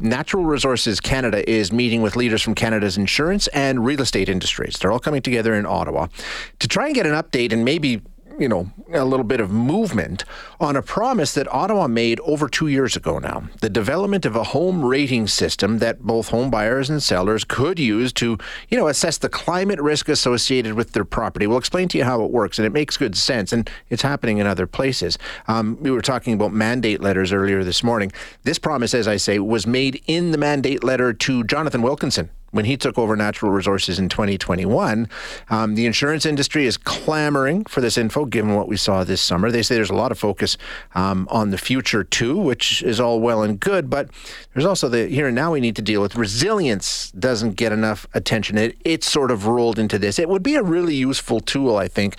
Natural Resources Canada is meeting with leaders from Canada's insurance and real estate industries. They're all coming together in Ottawa to try and get an update and maybe you know, a little bit of movement on a promise that Ottawa made over two years ago now. The development of a home rating system that both home buyers and sellers could use to, you know, assess the climate risk associated with their property. We'll explain to you how it works, and it makes good sense, and it's happening in other places. Um, we were talking about mandate letters earlier this morning. This promise, as I say, was made in the mandate letter to Jonathan Wilkinson, when he took over natural resources in 2021. Um, the insurance industry is clamoring for this info, given what we saw this summer. They say there's a lot of focus um, on the future too, which is all well and good, but there's also the here and now we need to deal with resilience. Doesn't get enough attention. It it's sort of rolled into this. It would be a really useful tool, I think,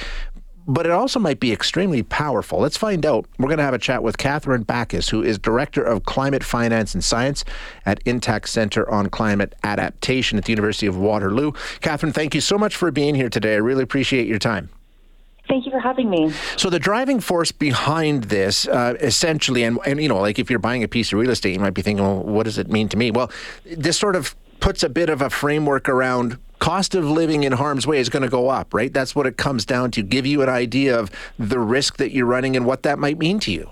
but it also might be extremely powerful. Let's find out. We're going to have a chat with Kathryn Bakos, who is Director of Climate Finance and Science at Intact Center on Climate Adaptation at the University of Waterloo. Kathryn, thank you so much for being here today. I really appreciate your time. Thank you for having me. So the driving force behind this, uh, essentially, and, and you know, like if you're buying a piece of real estate, you might be thinking, well, what does it mean to me? Well, this sort of puts a bit of a framework around cost of living in harm's way is going to go up, right? That's what it comes down to. Give you an idea of the risk that you're running and what that might mean to you.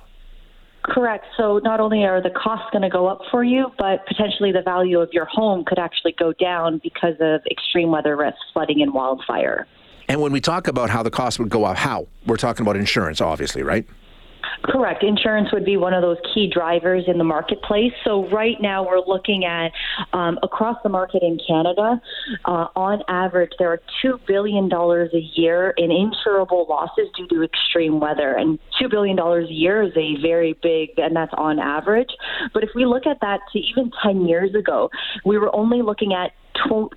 Correct. So not only are the costs going to go up for you, but potentially the value of your home could actually go down because of extreme weather risks, flooding and wildfire. And when we talk about how the cost would go up, how? We're talking about insurance, obviously, right? Correct. Insurance would be one of those key drivers in the marketplace. So right now we're looking at um, across the market in Canada, uh, on average, there are two billion dollars a year in insurable losses due to extreme weather, and two billion dollars a year is a very big, and that's on average. But if we look at that to even ten years ago, we were only looking at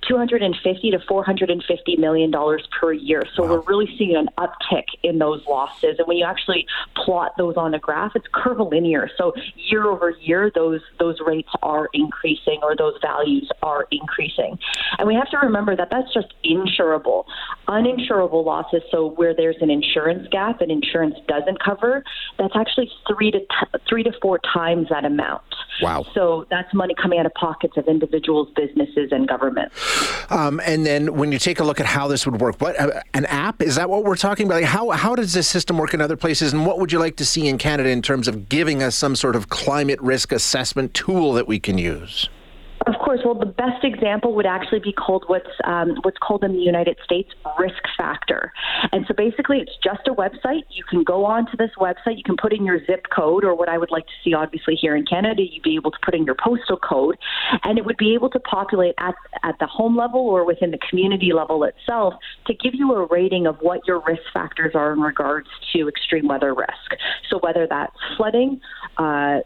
250 to 450 million dollars per year. So wow. we're really seeing an uptick in those losses. And when you actually plot those on a graph, it's curvilinear. So year over year, those those rates are increasing or those values are increasing. And we have to remember that that's just insurable. Uninsurable losses, so where there's an insurance gap and insurance doesn't cover, that's actually three to t- three to four times that amount. Wow. So that's money coming out of pockets of individuals, businesses, and governments. Um, and then when you take a look at how this would work, what uh, an app is that what we're talking about? Like how how does this system work in other places, and what would you like to see in Canada in terms of giving us some sort of climate risk assessment tool that we can use? Of course. Well, the best example would actually be called what's um, what's called in the United States risk factor. And so basically, it's just a website. You can go onto this website. You can put in your zip code, or what I would like to see, obviously here in Canada, you'd be able to put in your postal code, and it would be able to populate at at the home level or within the community level itself to give you a rating of what your risk factors are in regards to extreme weather risk. So whether that's flooding. Uh,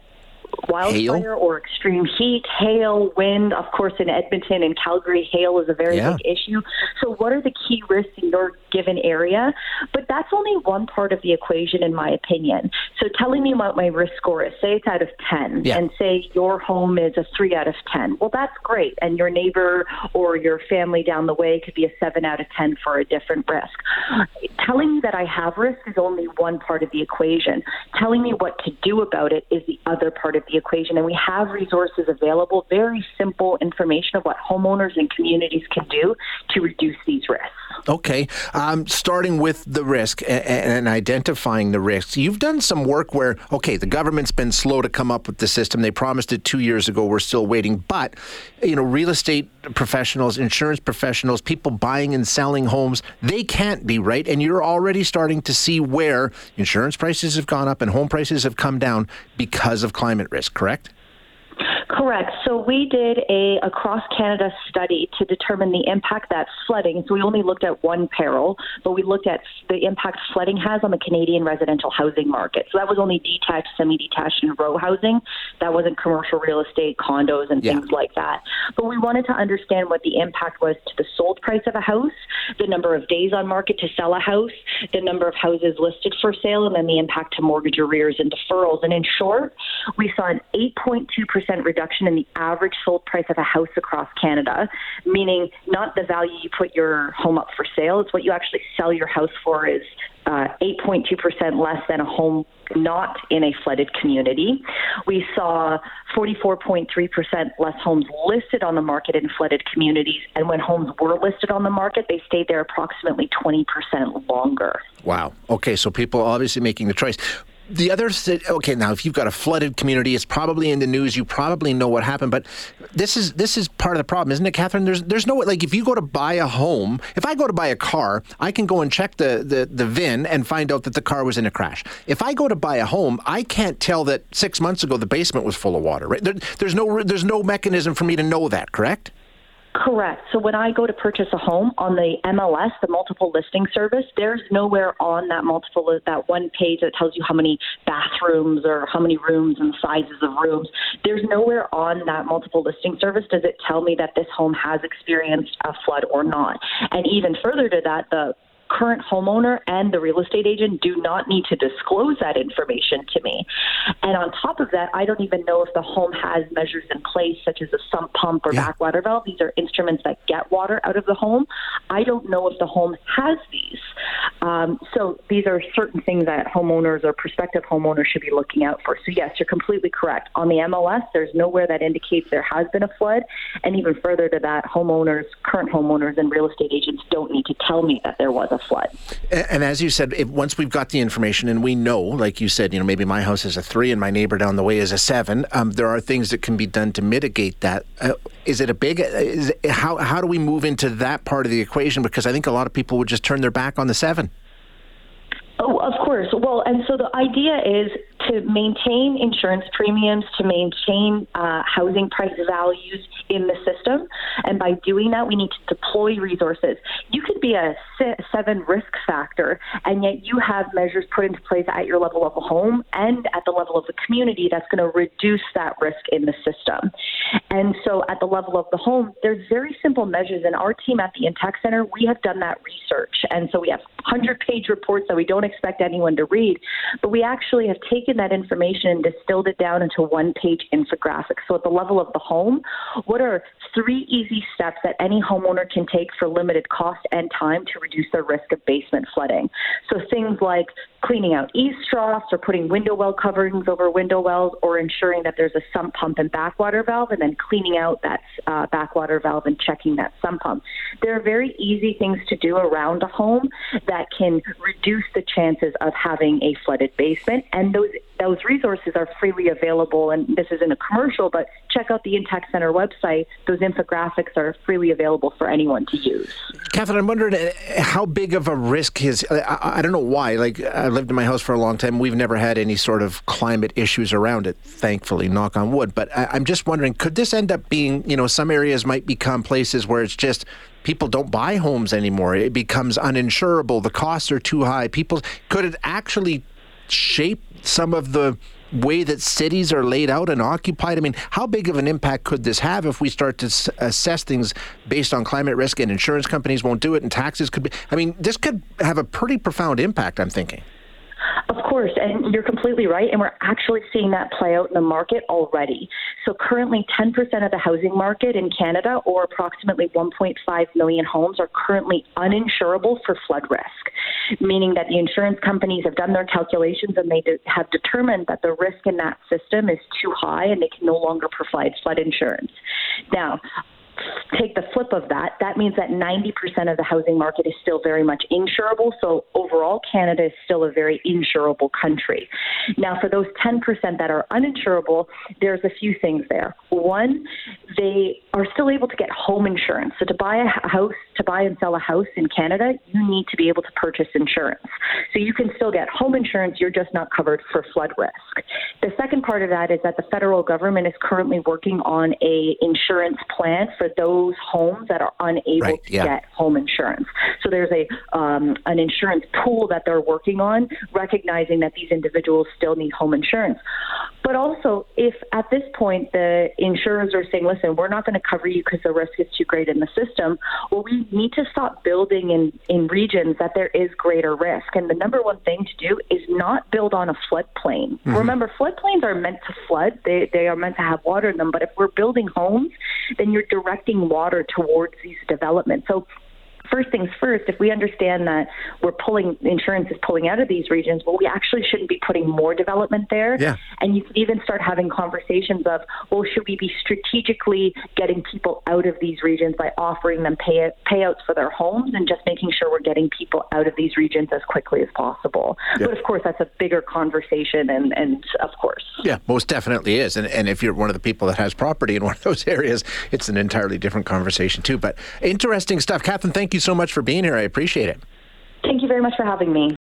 wildfire hail? or extreme heat, hail, wind. Of course, in Edmonton and Calgary, hail is a very yeah. big issue. So, what are the key risks in your given area? But that's only one part of the equation, in my opinion. So, telling me what my risk score is, say it's out of 10, yeah. and say your home is a 3 out of 10. Well, that's great. And your neighbor or your family down the way could be a 7 out of 10 for a different risk. Telling me that I have risk is only one part of the equation. Telling me what to do about it is the other part of the equation. And we have resources available, very simple information of what homeowners and communities can do to reduce these risks. Okay. Um, starting with the risk and, and, identifying the risks, you've done some work where, okay, the government's been slow to come up with the system. They promised it two years ago. We're still waiting. But, you know, real estate professionals, insurance professionals, people buying and selling homes, they can't be right. And you're already starting to see where insurance prices have gone up and home prices have come down because of climate risk, correct? Correct. So we did a across Canada study to determine the impact that flooding. So we only looked at one peril, but we looked at the impact flooding has on the Canadian residential housing market. So that was only detached, semi-detached, and row housing. That wasn't commercial real estate, condos, and yeah. things like that. But we wanted to understand what the impact was to the sold price of a house, the number of days on market to sell a house, the number of houses listed for sale, and then the impact to mortgage arrears and deferrals. And in short, we saw an 8.2 percent reduction in the average sold price of a house across Canada, meaning not the value you put your home up for sale, it's what you actually sell your house for is uh, 8.2% less than a home not in a flooded community. We saw 44.3% less homes listed on the market in flooded communities. And when homes were listed on the market, they stayed there approximately 20% longer. Wow. Okay, so people obviously making the choice the other okay now if you've got a flooded community it's probably in the news you probably know what happened but this is this is part of the problem isn't it kathryn? There's there's no like if you go to buy a home if i go to buy a car i can go and check the the, the vin and find out that the car was in a crash. If i go to buy a home i can't tell that six months ago the basement was full of water right? There, there's no there's no mechanism for me to know that correct Correct. So when I go to purchase a home on the MLS, the multiple listing service, there's nowhere on that multiple that one page that tells you how many bathrooms or how many rooms and sizes of rooms. There's nowhere on that multiple listing service does it tell me that this home has experienced a flood or not. And even further to that, the current homeowner and the real estate agent do not need to disclose that information to me. And on top of that, I don't even know if the home has measures in place, such as a sump pump or yeah. backwater valve. These are instruments that get water out of the home. I don't know if the home has these. Um, so these are certain things that homeowners or prospective homeowners should be looking out for. So, yes, you're completely correct. On the MLS, there's nowhere that indicates there has been a flood. And even further to that, homeowners, current homeowners, and real estate agents don't need to tell me that there was a flood. And as you said, if, once we've got the information and we know, like you said, you know, maybe my house is a three and my neighbor down the way is a seven, um, there are things that can be done to mitigate that. Uh, is it a big? Is it, how how do we move into that part of the equation? Because I think a lot of people would just turn their back on the seven. Oh, of course. Well, and so the idea is to maintain insurance premiums, to maintain uh, housing price values in the system. And by doing that, we need to deploy resources. You could be a seven risk factor, and yet you have measures put into place at your level of a home and at the level of the community that's going to reduce that risk in the system. And so at the level of the home, there's very simple measures. And our team at the Intact Center, we have done that research. And so we have 100 page reports that we don't expect anyone to read, but we actually have taken that information and distilled it down into one page infographic. So at the level of the home, what are three easy steps that any homeowner can take for limited cost and time to reduce their risk of basement flooding? So things like cleaning out eaves troughs or putting window well coverings over window wells or ensuring that there's a sump pump and backwater valve and then cleaning out that uh, backwater valve and checking that sump pump. There are very easy things to do around a home that can reduce the chances of having a flooded basement and those those resources are freely available and this isn't a commercial but check out the Intact Center website those infographics are freely available for anyone to use. Kathryn, I'm wondering uh, how big of a risk is I, I don't know why like I've lived in my house for a long time. We've never had any sort of climate issues around it, thankfully, knock on wood. But I, I'm just wondering, could this end up being, you know, some areas might become places where it's just people don't buy homes anymore. It becomes uninsurable. The costs are too high. People could it actually shape some of the way that cities are laid out and occupied? I mean, how big of an impact could this have if we start to s- assess things based on climate risk and insurance companies won't do it and taxes could be? I mean, this could have a pretty profound impact, I'm thinking. Of course, and you're completely right. And we're actually seeing that play out in the market already. So, currently, 10% of the housing market in Canada, or approximately 1.5 million homes, are currently uninsurable for flood risk, meaning that the insurance companies have done their calculations and they have determined that the risk in that system is too high and they can no longer provide flood insurance. Now, take the flip of that, that means that 90% of the housing market is still very much insurable. So overall, Canada is still a very insurable country. Now, for those 10% that are uninsurable, there's a few things there. One, they are still able to get home insurance. So to buy a house, to buy and sell a house in Canada, you need to be able to purchase insurance. So you can still get home insurance, you're just not covered for flood risk. The second part of that is that the federal government is currently working on a insurance plan for those homes that are unable right, to yeah. get home insurance. So there's a um, an insurance pool that they're working on, recognizing that these individuals still need home insurance. But also, if at this point the insurers are saying, listen, we're not going to cover you because the risk is too great in the system, well, we need to stop building in, in regions that there is greater risk. And the number one thing to do is not build on a floodplain. Mm-hmm. Remember, floodplains are meant to flood, they, they are meant to have water in them. But if we're building homes, then you're directing water towards these developments. So first things first, if we understand that we're pulling insurance is pulling out of these regions, well, we actually shouldn't be putting more development there. Yeah. And you could even start having conversations of, well, should we be strategically getting people out of these regions by offering them pay, payouts for their homes and just making sure we're getting people out of these regions as quickly as possible. Yeah. But of course, that's a bigger conversation, and, and of course. Yeah, most definitely is. And, and if you're one of the people that has property in one of those areas, it's an entirely different conversation, too. But interesting stuff. Kathryn, thank you so much for being here. I appreciate it. Thank you very much for having me.